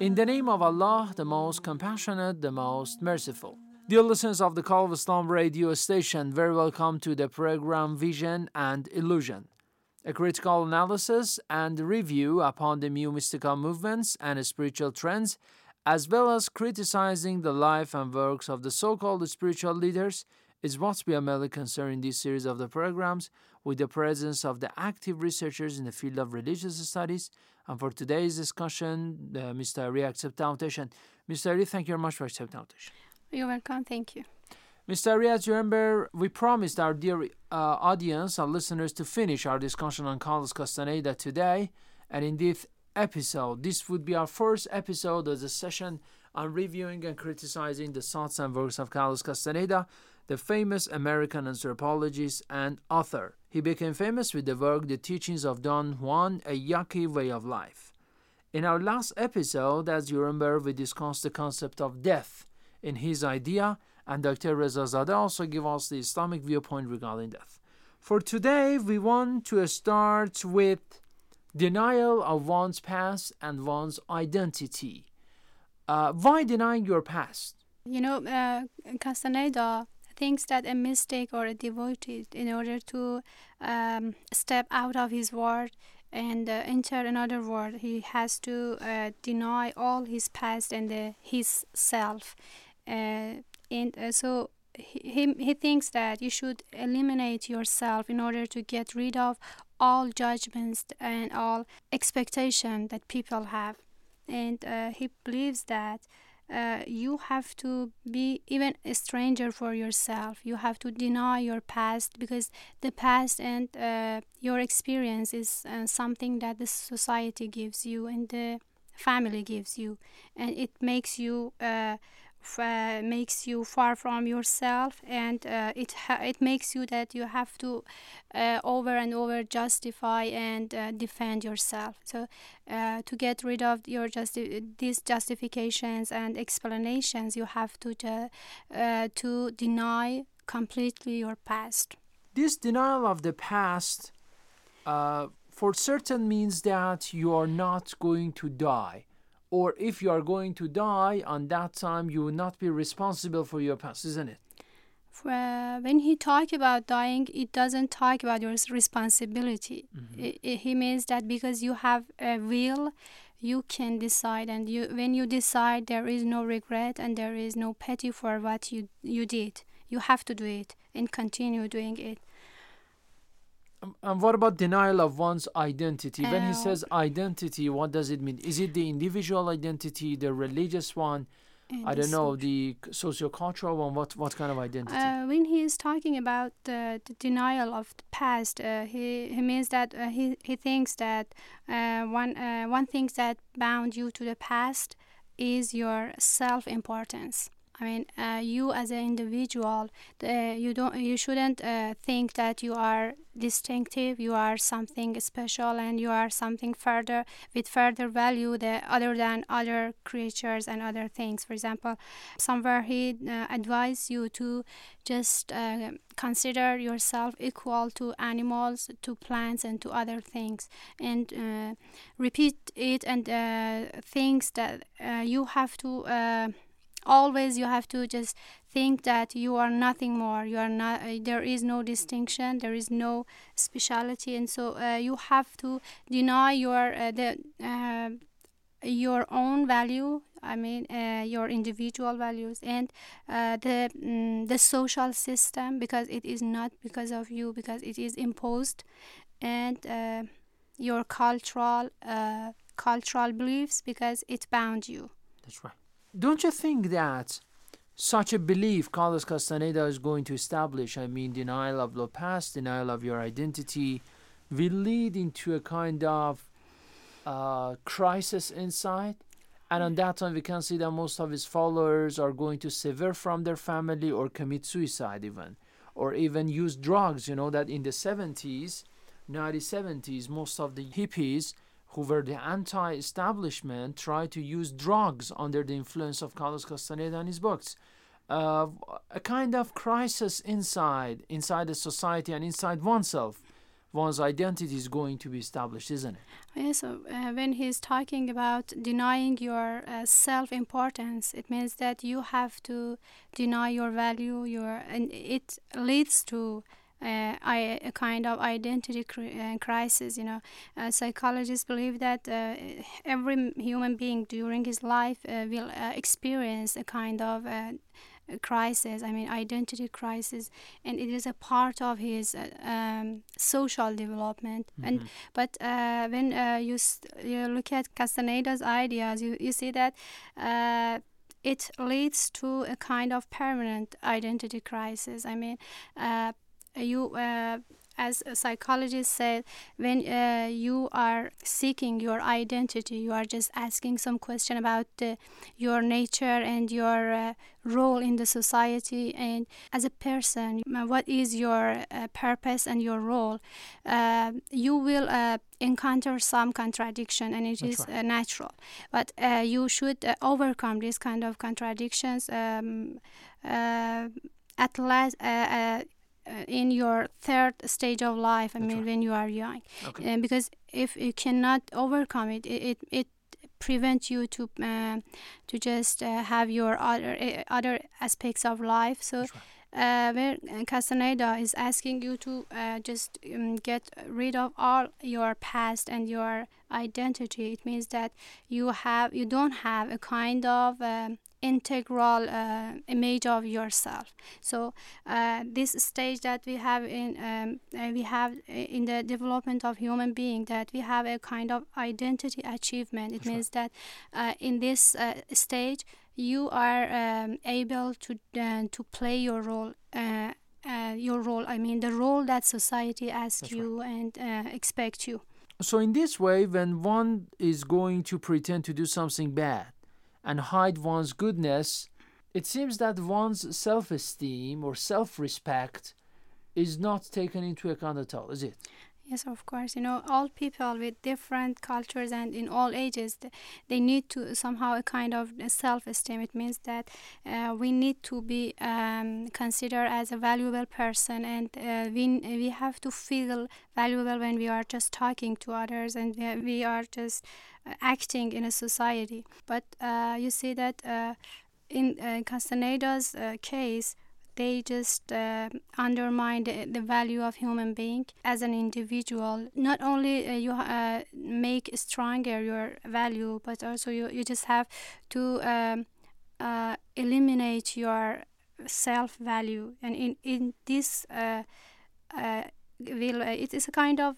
In the name of Allah, the most compassionate, the most merciful. Dear listeners of the Call of Islam radio station, very welcome to the program Vision and Illusion, a critical analysis and review upon the new mystical movements and spiritual trends, as well as criticizing the life and works of the so called spiritual leaders, is what we are mainly concerned in this series of the programs with the presence of the active researchers in the field of religious studies. And for today's discussion, uh, Mr. Ari accepted invitation. Mr. Ari, thank you very much for accepting invitation. You're welcome. Thank you. Mr. Ari, as you remember, we promised our dear uh, audience, our listeners, to finish our discussion on Carlos Castaneda today. And in this episode, this would be our first episode of the session on reviewing and criticizing the thoughts and works of Carlos Castaneda, the famous American anthropologist and author. He became famous with the work The Teachings of Don Juan, A Yaqui Way of Life. In our last episode, as you remember, we discussed the concept of death in his idea, and Dr. Reza Zadeh also gave us the Islamic viewpoint regarding death. For today, we want to start with denial of one's past and one's identity. Uh, why denying your past? You know, uh, Castaneda thinks that a mystic or a devotee, in order to um, step out of his world and uh, enter another world, he has to uh, deny all his past and uh, his self. Uh, and uh, so he, he thinks that you should eliminate yourself in order to get rid of all judgments and all expectation that people have and uh, he believes that uh, you have to be even a stranger for yourself. You have to deny your past because the past and uh, your experience is uh, something that the society gives you and the family gives you. And it makes you uh, makes you far from yourself and uh, it ha- it makes you that you have to uh, over and over justify and uh, defend yourself. So uh, to get rid of your justi- these justifications and explanations you have to to deny completely your past. This denial of the past for certain means that you are not going to die or if you are going to die on that time you will not be responsible for your past isn't it? Uh, when he talk about dying it doesn't talk about your responsibility. Mm-hmm. it, it, he means that because you have a will you can decide and you when you decide there is no regret and there is no pity for what you you did. You have to do it and continue doing it and what about denial of one's identity? When he says identity, what does it mean? Is it the individual identity, the religious one? I don't know the socio-cultural one. What what kind of identity? Uh, when he is talking about the, the denial of the past, uh, he he means that uh, he he thinks that uh, one uh, one thing that bound you to the past is your self importance. I mean, uh, you as an individual, uh, you don't, you shouldn't uh, think that you are distinctive. You are something special, and you are something further with further value that other than other creatures and other things. For example, somewhere he uh, advised you to just uh, consider yourself equal to animals, to plants, and to other things, and uh, repeat it and things that you have to always you have to just think that you are nothing more. You are not uh, there is no distinction there is no speciality. And so uh, you have to deny your uh, the uh, your own value i mean uh, your individual values and uh, the mm, the social system because it is not because of you because it is imposed and your cultural cultural beliefs because it bound you. That's right. Don't you think that such a belief Carlos Castaneda is going to establish, I mean, denial of the past, denial of your identity, will lead into a kind of uh, crisis inside? And on that time, we can see that most of his followers are going to sever from their family or commit suicide, even, or even use drugs. You know that in the 70s, 1970s, most of the hippies who were the anti-establishment tried to use drugs under the influence of Carlos Castaneda and his books. Uh, a kind of crisis inside, inside the society and inside oneself. One's identity is going to be established, isn't it? Yes, uh, when he's talking about denying your uh, self-importance, it means that you have to deny your value, your and it leads to uh, I, a kind of identity uh, crisis. You know, uh, psychologists believe that uh, every human being during his life uh, will uh, experience a kind of crisis. I mean, identity crisis, and it is a part of his um, social development. And but when you you look at Castaneda's ideas, you you see that it leads to a kind of permanent identity crisis. I mean, uh, you, uh, as a psychologist said, when uh, you are seeking your identity, you are just asking some question about uh, your nature and your uh, role in the society, and as a person, what is your uh, purpose and your role. Uh, you will encounter some contradiction, and it That's is right. natural. But you should overcome these kind of contradictions. Um, at last, uh, uh, in your third stage of life, I That's mean, right. when you are young, Okay. uh, because if you cannot overcome it, it it, it prevents you to uh, to just uh, have your other uh, other aspects of life. So. That's right. Uh, where uh, Castaneda is asking you to uh, just um, get rid of all your past and your identity. It means that you have you don't have a kind of um, integral uh, image of yourself. So uh, this stage that we have in um, uh, we have in the development of human being that we have a kind of identity achievement. It That's right. means that uh, in this uh, stage you are um, able to uh, to play your role. Uh, uh, your role, I mean, the role that society asks That's you and uh, expects you. So, in this way, when one is going to pretend to do something bad and hide one's goodness, it seems that one's self esteem or self respect is not taken into account at all, is it? Yes, of course. You know, all people with different cultures and in all ages, th- they need to somehow a kind of self-esteem. It means that uh, we need to be um, considered as a valuable person, and uh, we we have to feel valuable when we are just talking to others and we- we are just uh, acting in a society. But uh, you see that uh, in uh, Castaneda's uh, case, they just uh, undermine the, the value of human being as an individual. Not only uh, you uh, make stronger your value but also you, you just have to um, uh, eliminate your self value and in, in this uh, uh, will uh, it is a kind of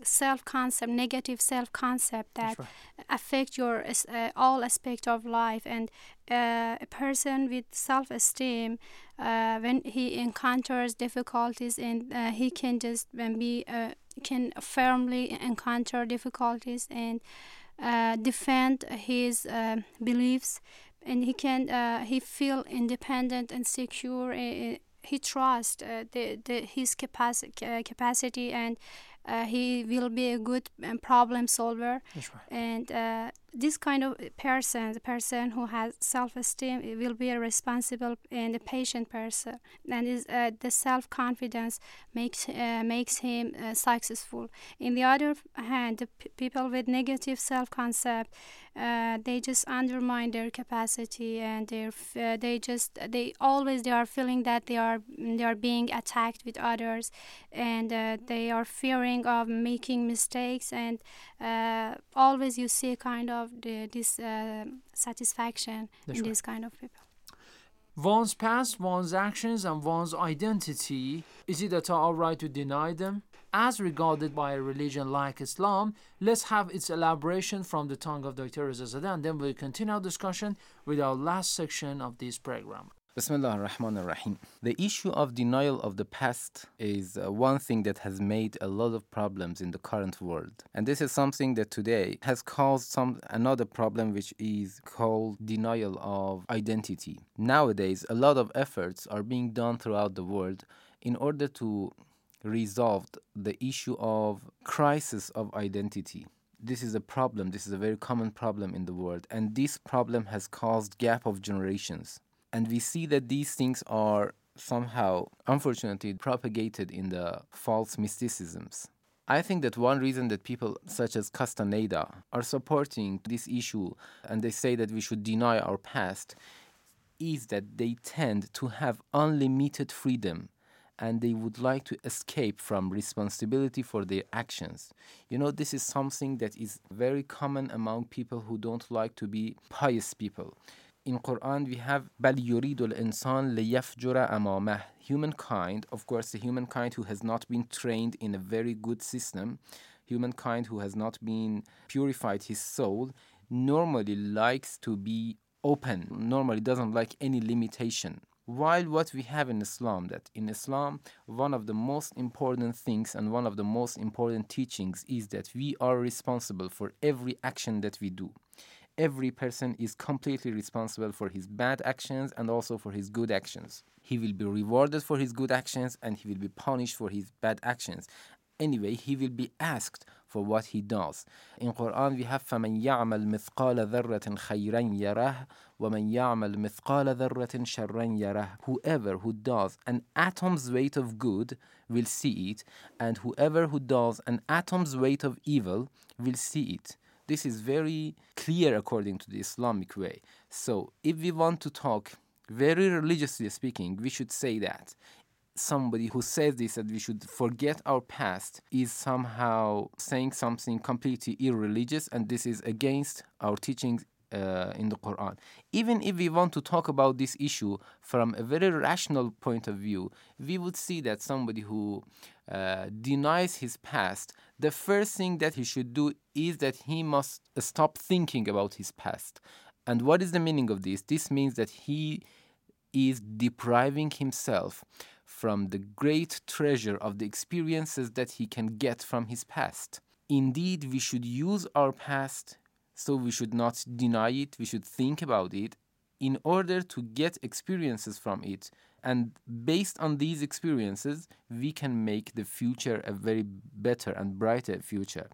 uh, self concept negative self concept that right. affect your uh, all aspect of life and uh, a person with self-esteem uh, when he encounters difficulties and uh, he can just um, be uh, can firmly encounter difficulties and uh, defend his uh, beliefs and he can uh, he feel independent and secure uh, he trusts uh, the, the his capacity uh, capacity and uh, he will be a good um, problem solver That's right. and uh, this kind of person the person who has self-esteem will be a responsible and a patient person. And is uh, the self-confidence makes uh, makes him uh, successful. In the other hand the p- people with negative self-concept uh, they just undermine their capacity and they uh, they just they always they are feeling that they are they are being attacked with others. And uh, they are fearing of making mistakes. And always you see a kind of the, this uh, satisfaction That's in right. this kind of people One's past, one's actions, and one's identity, is it at all right to deny them? As regarded by a religion like Islam, let's have its elaboration from the tongue of Dr. And then we'll continue our discussion with our last section of this program. Bismillah ar-Rahman ar-Rahim. The issue of denial of the past is uh, one thing that has made a lot of problems in the current world. And this is something that today has caused some another problem which is called denial of identity. Nowadays, a lot of efforts are being done throughout the world in order to resolve the issue of crisis of identity this is a problem this is a very common problem in the world and this problem has caused gap of generations and we see that these things are somehow unfortunately propagated in the false mysticisms I think that one reason that people such as Castaneda are supporting this issue and they say that we should deny our past is that they tend to have unlimited freedom and they would like to escape from responsibility for their actions. You know, this is something that is very common among people who don't like to be pious people In Quran we have بل يريد الإنسان ليفجر أمامه humankind of course the humankind who has not been trained in a very good system humankind who has not been purified his soul normally likes to be open normally doesn't like any limitation while what we have in Islam that in Islam one of the most important things and one of the most important teachings is that we are responsible for every action that we do every person is completely responsible for his bad actions and also for his good actions he will be rewarded for his good actions and he will be punished for his bad actions anyway he will be asked for what he does in quran we have فَمَنْ يَعْمَلْ مِثْقَالَ ذَرَّةٍ خَيْرًا يَرَهُ وَمَنْ يَعْمَلْ مِثْقَالَ ذَرَّةٍ شَرًّا يَرَهُ whoever who does an atom's weight of good will see it and whoever who does an atom's weight of evil will see it this is very clear according to the Islamic way. So, if we want to talk very religiously speaking, we should say that somebody who says this that we should forget our past is somehow saying something completely irreligious and this is against our teachings uh, in the Quran. Even if we want to talk about this issue from a very rational point of view, we would see that somebody who uh, denies his past, the first thing that he should do is that he must stop thinking about his past. And what is the meaning of this? This means that he is depriving himself from the great treasure of the experiences that he can get from his past. Indeed, we should use our past, so we should not deny it, we should think about it in order to get experiences from it. And based on these experiences, we can make the future a very better and brighter future.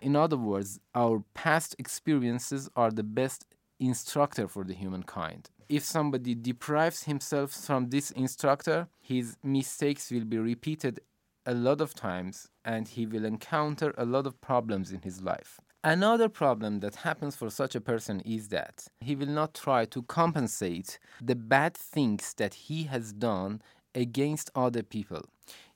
In other words, our past experiences are the best instructor for the humankind. If somebody deprives himself from this instructor, his mistakes will be repeated a lot of times and he will encounter a lot of problems in his life. Another problem that happens for such a person is that he will not try to compensate the bad things that he has done against other people.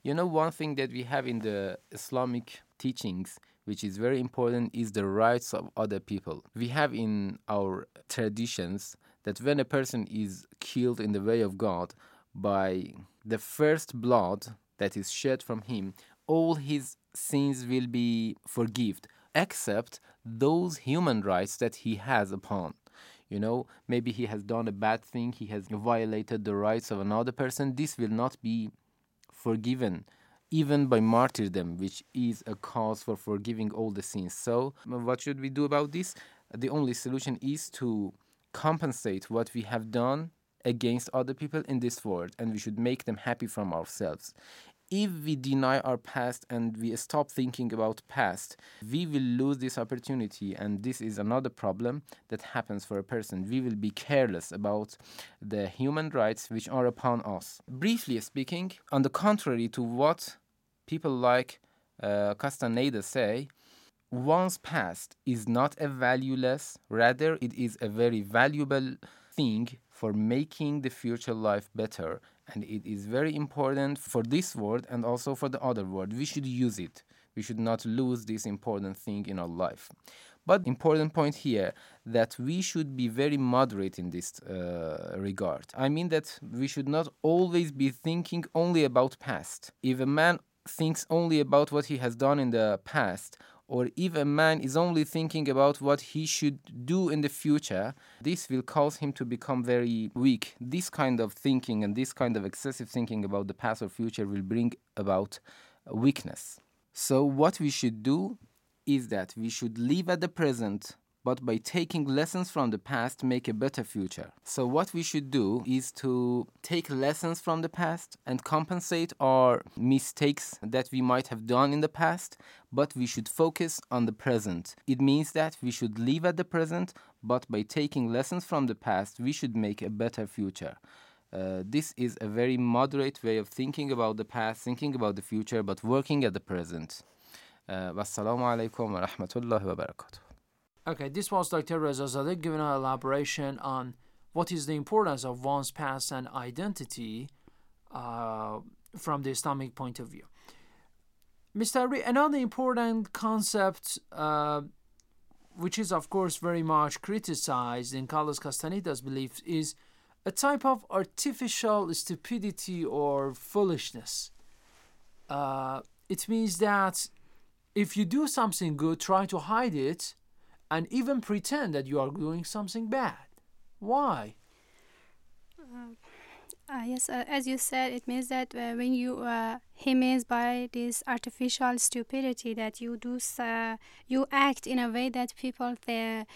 You know, one thing that we have in the Islamic teachings, which is very important, is the rights of other people. We have in our traditions that when a person is killed in the way of God by the first blood that is shed from him, all his sins will be forgiven except those human rights that he has upon. You know, maybe he has done a bad thing, he has violated the rights of another person. This will not be forgiven, even by martyrdom, which is a cause for forgiving all the sins. So, uh, what should we do about this? The only solution is to compensate what we have done against other people in this world, and we should make them happy from ourselves. If we deny our past and we stop thinking about past we will lose this opportunity and this is another problem that happens for a person. We will be careless about the human rights which are upon us. Briefly speaking on the contrary to what people like uh, castaneda say one's past is not a valueless rather it is a very valuable thing for making the future life better and it is very important for this world and also for the other world. We should use it. We should not lose this important thing in our life. But important point here that we should be very moderate in this uh, regard. I mean that we should not always be thinking only about past. If a man thinks only about what he has done in the past or if a man is only thinking about what he should do in the future, this will cause him to become very weak. This kind of thinking and this kind of excessive thinking about the past or future will bring about weakness. So, what we should do is that we should live at the present but by taking lessons from the past make a better future. So what we should do is to take lessons from the past and compensate our mistakes that we might have done in the past, but we should focus on the present. It means that we should live at the present, but by taking lessons from the past, we should make a better future. Uh, this is a very moderate way of thinking about the past, thinking about the future, but working at the present. Uh, wassalamu alaikum wa rahmatullahi wa barakatuh. Okay, this was Dr. Reza Zadeh giving an elaboration on what is the importance of one's past and identity uh, from the Islamic point of view. Mr. Ari, another important concept, uh, which is of course very much criticized in Carlos Castaneda's beliefs, is a type of artificial stupidity or foolishness. Uh, it means that if you do something good, try to hide it and even pretend that you are doing something bad. Why? Uh, uh, yes, uh, as you said, it means that uh, when you uh, he means by this artificial stupidity that you do uh, you act in a way that people th-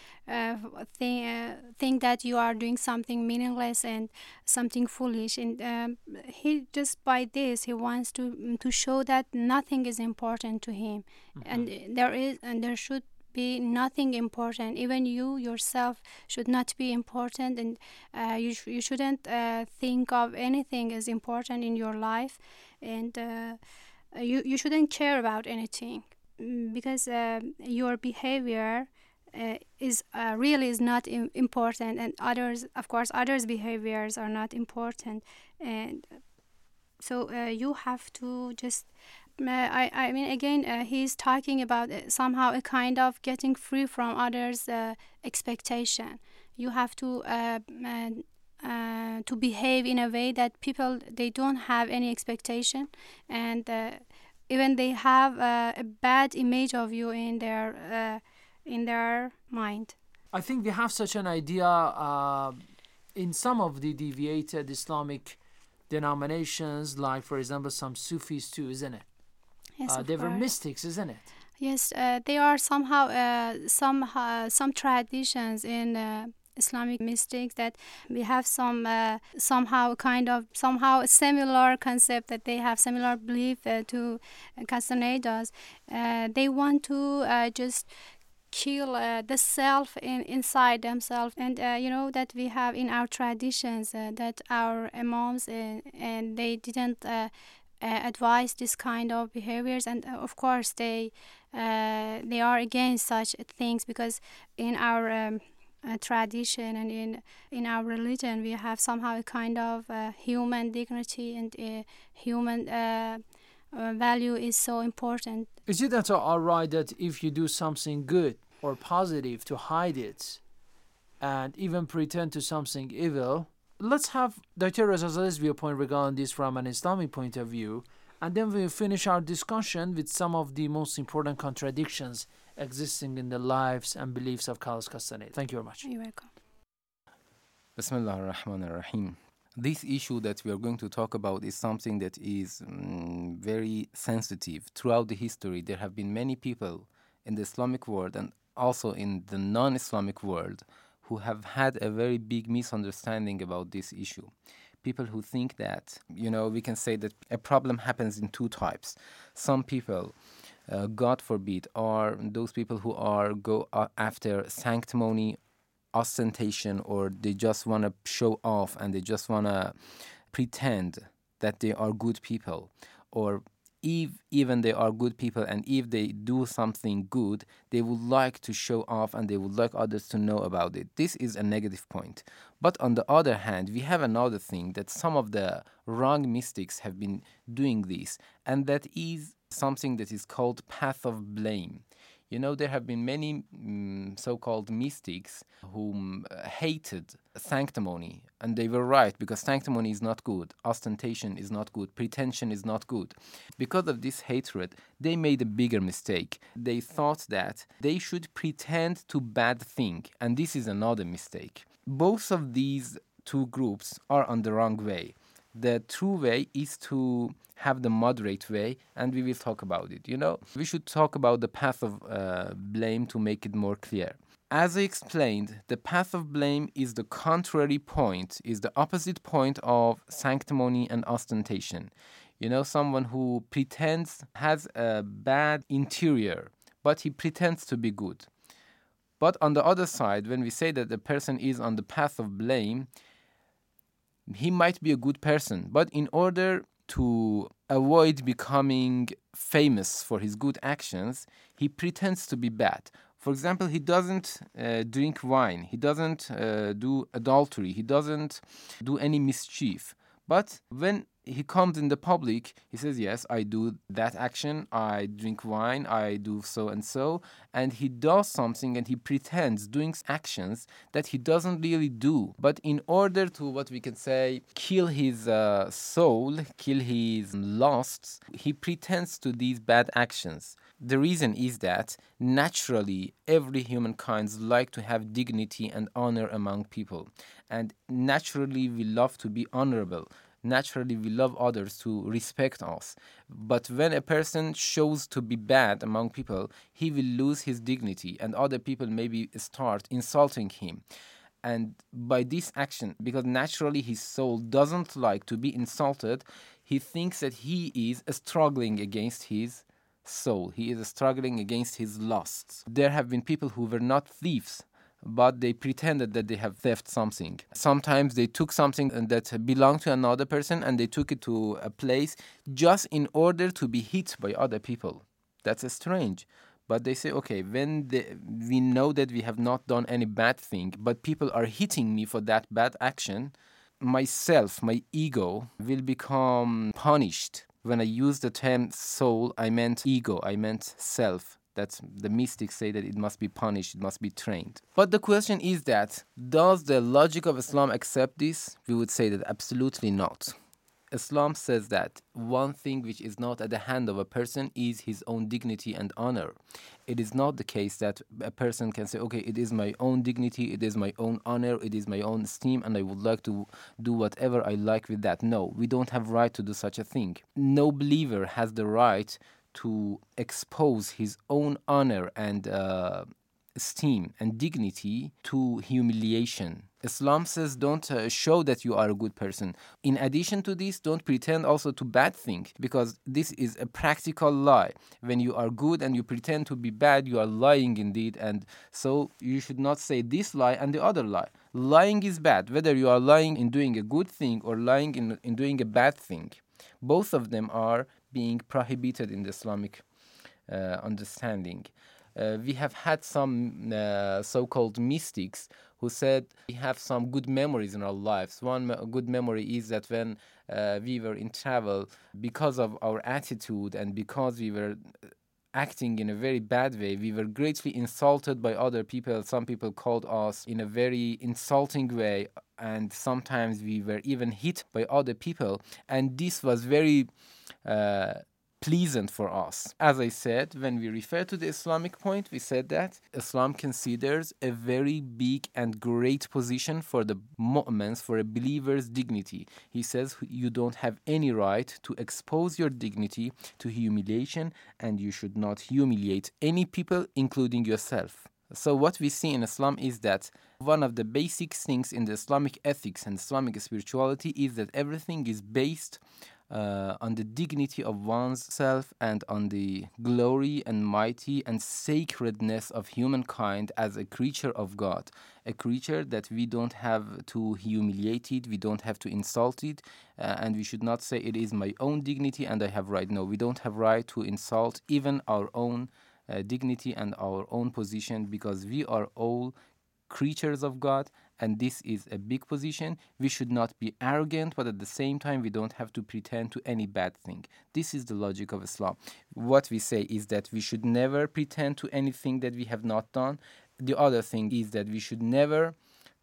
think think that you are doing something meaningless and something foolish, and um, he just by this he wants to to show that nothing is important to him, mm-hmm. and there is and there should be nothing important. Even you yourself should not be important, and uh, you sh- you shouldn't uh, think of anything as important in your life, and uh, you you shouldn't care about anything mm, because uh, your behavior. Uh, is uh, really is not Im- important and others of course others behaviors are not important and so you have to just I, I mean, again, uh, he's talking about uh, somehow a kind of getting free from others' uh, expectation. You have to uh, uh, to behave in a way that people they don't have any expectation, and uh, even they have a bad image of you in their in their mind. I think we have such an idea in some of the deviated Islamic denominations, like for example some Sufis too, isn't it? Yes, uh, they were mystics, isn't it? Yes, uh, they are somehow uh, some uh, some traditions in uh, Islamic mystics that we have some uh, somehow kind of somehow similar concept that they have similar belief to Castaneda's. they want to just kill uh, the self in, inside themselves and uh, you know that we have in our traditions uh, that our imams and they didn't uh, advise this kind of behaviors. And uh, of course they uh, they are against such things because in our um, uh, tradition and in in our religion we have somehow a kind of uh, human dignity and uh, human value is so important. Is it at all right that if you do something good or positive to hide it and even pretend to something evil let's have Dr. Reza's viewpoint regarding this from an Islamic point of view, and then we'll finish our discussion with some of the most important contradictions existing in the lives and beliefs of Carlos Castaneda. Thank you very much. You're welcome. Bismillah ar-Rahman ar-Rahim. This issue that we are going to talk about is something that is um, very sensitive. Throughout the history, there have been many people in the Islamic world and also in the non Islamic world who have had a very big misunderstanding about this issue. people who think that, you know, we can say that a problem happens in two types. Some people, uh, God forbid, are those people who are go uh, after sanctimony, ostentation, or they just want to show off and they just want to pretend that they are good people or if even they are good people and if they do something good they would like to show off and they would like others to know about it. This is a negative point. But on the other hand we have another thing that some of the wrong mystics have been doing this and that is something that is called path of blame you know, there have been many um, so called mystics whom uh, hated sanctimony, and they were right because sanctimony is not good, ostentation is not good, pretension is not good. Because of this hatred, they made a bigger mistake. They thought that they should pretend to bad thing, and this is another mistake. Both of these two groups are on the wrong way. The true way is to have the moderate way, and we will talk about it. You know, we should talk about the path of uh, blame to make it more clear. As I explained, the path of blame is the contrary point, is the opposite point of sanctimony and ostentation. You know, someone who pretends has a bad interior, but he pretends to be good. But on the other side, when we say that the person is on the path of blame, he might be a good person, but in order to avoid becoming famous for his good actions, he pretends to be bad. For example, he doesn't uh, drink wine, he doesn't uh, do adultery, he doesn't do any mischief. But when he comes in the public, he says, Yes, I do that action, I drink wine, I do so and so. And he does something and he pretends doing actions that he doesn't really do. But in order to, what we can say, kill his uh, soul, kill his lusts, he pretends to these bad actions. The reason is that naturally every humankind like to have dignity and honor among people. And naturally we love to be honorable naturally we love others to respect us. But when a person shows to be bad among people, he will lose his dignity, and other people maybe start insulting him. And by this action, because naturally his soul doesn't like to be insulted, he thinks that he is struggling against his soul. He is struggling against his lusts. There have been people who were not thieves, but they pretended that they have theft something. Sometimes they took something that belonged to another person and they took it to a place just in order to be hit by other people. That's strange. But they say, okay, when we know that we have not done any bad thing, but people are hitting me for that bad action, myself, my ego will become punished. When I use the term soul, I meant ego, I meant self. That's the mystics say that it must be punished, it must be trained. But the question is that does the logic of Islam accept this? We would say that absolutely not. Islam says that one thing which is not at the hand of a person is his own dignity and honor. It is not the case that a person can say, okay, it is my own dignity, it is my own honor, it is my own esteem, and I would like to do whatever I like with that. No, we don't have right to do such a thing. No believer has the right to expose his own honor and uh, esteem and dignity to humiliation. Islam says don't uh, show that you are a good person. In addition to this, don't pretend also to bad think because this is a practical lie. When you are good and you pretend to be bad, you are lying indeed. And so you should not say this lie and the other lie. Lying is bad, whether you are lying in doing a good thing or lying in, in doing a bad thing. Both of them are being prohibited in the Islamic uh, understanding. Uh, we have had some uh, so-called mystics who said we have some good memories in our lives. One good memory is that when uh, we were in travel, because of our attitude and because we were acting in a very bad way, we were greatly insulted by other people. Some people called us in a very insulting way, and sometimes we were even hit by other people. And this was very uh, pleasant for us. As I said, when we refer to the Islamic point, we said that Islam considers a very big and great position for the mu'mins, for a believer's dignity. He says you don't have any right to expose your dignity to humiliation and you should not humiliate any people, including yourself. So, what we see in Islam is that one of the basic things in the Islamic ethics and Islamic spirituality is that everything is based uh, on the dignity of one's self and on the glory and mighty and sacredness of humankind as a creature of God, a creature that we don't have to humiliate it, we don't have to insult it, uh, and we should not say it is my own dignity and I have right. No, we don't have right to insult even our own uh, dignity and our own position because we are all creatures of God and this is a big position. We should not be arrogant, but at the same time, we don't have to pretend to any bad thing. This is the logic of Islam. What we say is that we should never pretend to anything that we have not done. The other thing is that we should never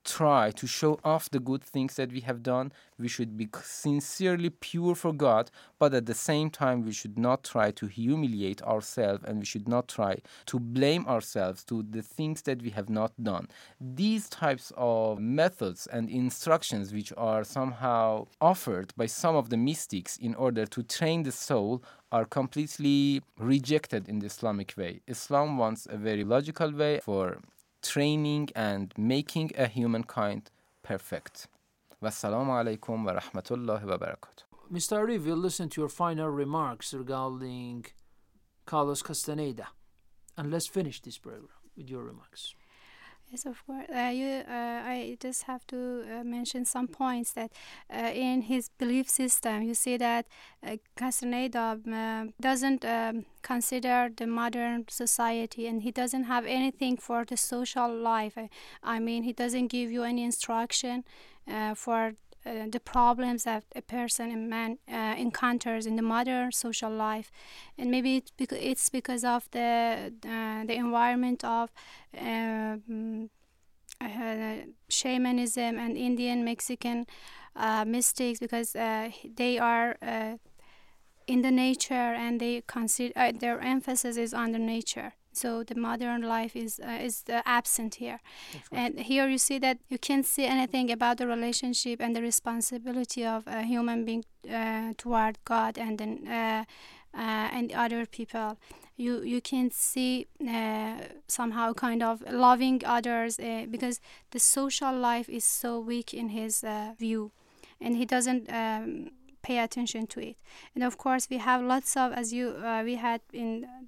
try to show off the good things that we have done. We should be sincerely pure for God, but at the same time, we should not try to humiliate ourselves and we should not try to blame ourselves to the things that we have not done. These types of methods and instructions, which are somehow offered by some of the mystics in order to train the soul, are completely rejected in the Islamic way. Islam wants a very logical way for training and making a humankind perfect. Wassalamu alaikum wa rahmatullahi wa barakatuh. Mr. Arif, we'll listen to your final remarks regarding Carlos Castaneda. And let's finish this program with your remarks. Yes, of course. Uh, you, uh, I just have to uh, mention some points that uh, in his belief system, you see that uh, Castaneda uh, doesn't um, consider the modern society and he doesn't have anything for the social life. I, I mean, he doesn't give you any instruction for uh, the problems that a person a man uh, encounters in the modern social life. And maybe it's because, it's because of the uh, the environment of um, shamanism and Indian Mexican mystics because they are in the nature and they consider their emphasis is on the nature so the modern life is uh, is uh, absent here. And here you see that you can't see anything about the relationship and the responsibility of a human being uh, toward god and then uh, uh, and other people. You you can see uh, somehow kind of loving others because the social life is so weak in his view and he doesn't um, pay attention to it. And of course we have lots of as you we had in uh,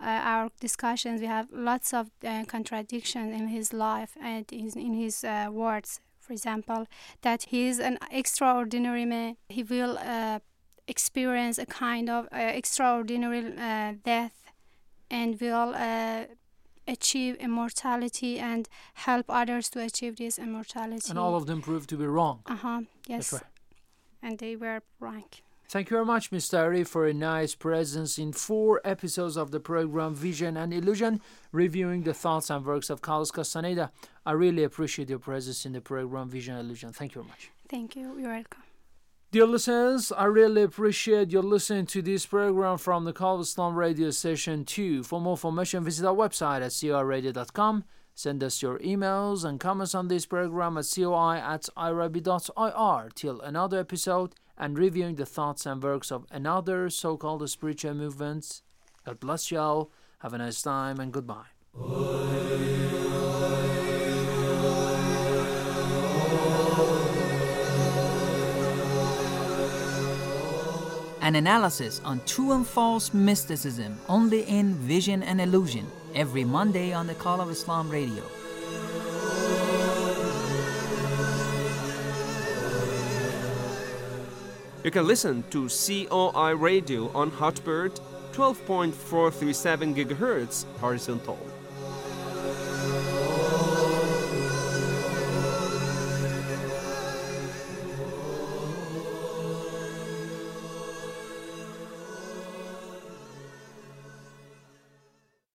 our discussions, we have lots of uh, contradictions in his life and in in his uh, words. For example, that he is an extraordinary man. He will experience a kind of extraordinary death and will achieve immortality and help others to achieve this immortality. And all of them proved to be wrong. Uh huh. Yes. Right. And they were wrong. Thank you very much, Mr. Ari, for a nice presence in four episodes of the program Vision and Illusion, reviewing the thoughts and works of Carlos Castaneda. I really appreciate your presence in the program Vision and Illusion. Thank you very much. Thank you. You're welcome. Dear listeners, I really appreciate your listening to this program from the Call Islam radio station 2. For more information, visit our website at coiradio.com. Send us your emails and comments on this program at coi at irabi.ir. Till another episode, and reviewing the thoughts and works of another so called spiritual movements. God bless you all. Have a nice time and goodbye. An analysis on true and false mysticism only in Vision and Illusion every Monday on the Call of Islam radio. You can listen to COI radio on Hotbird 12.437 GHz horizontal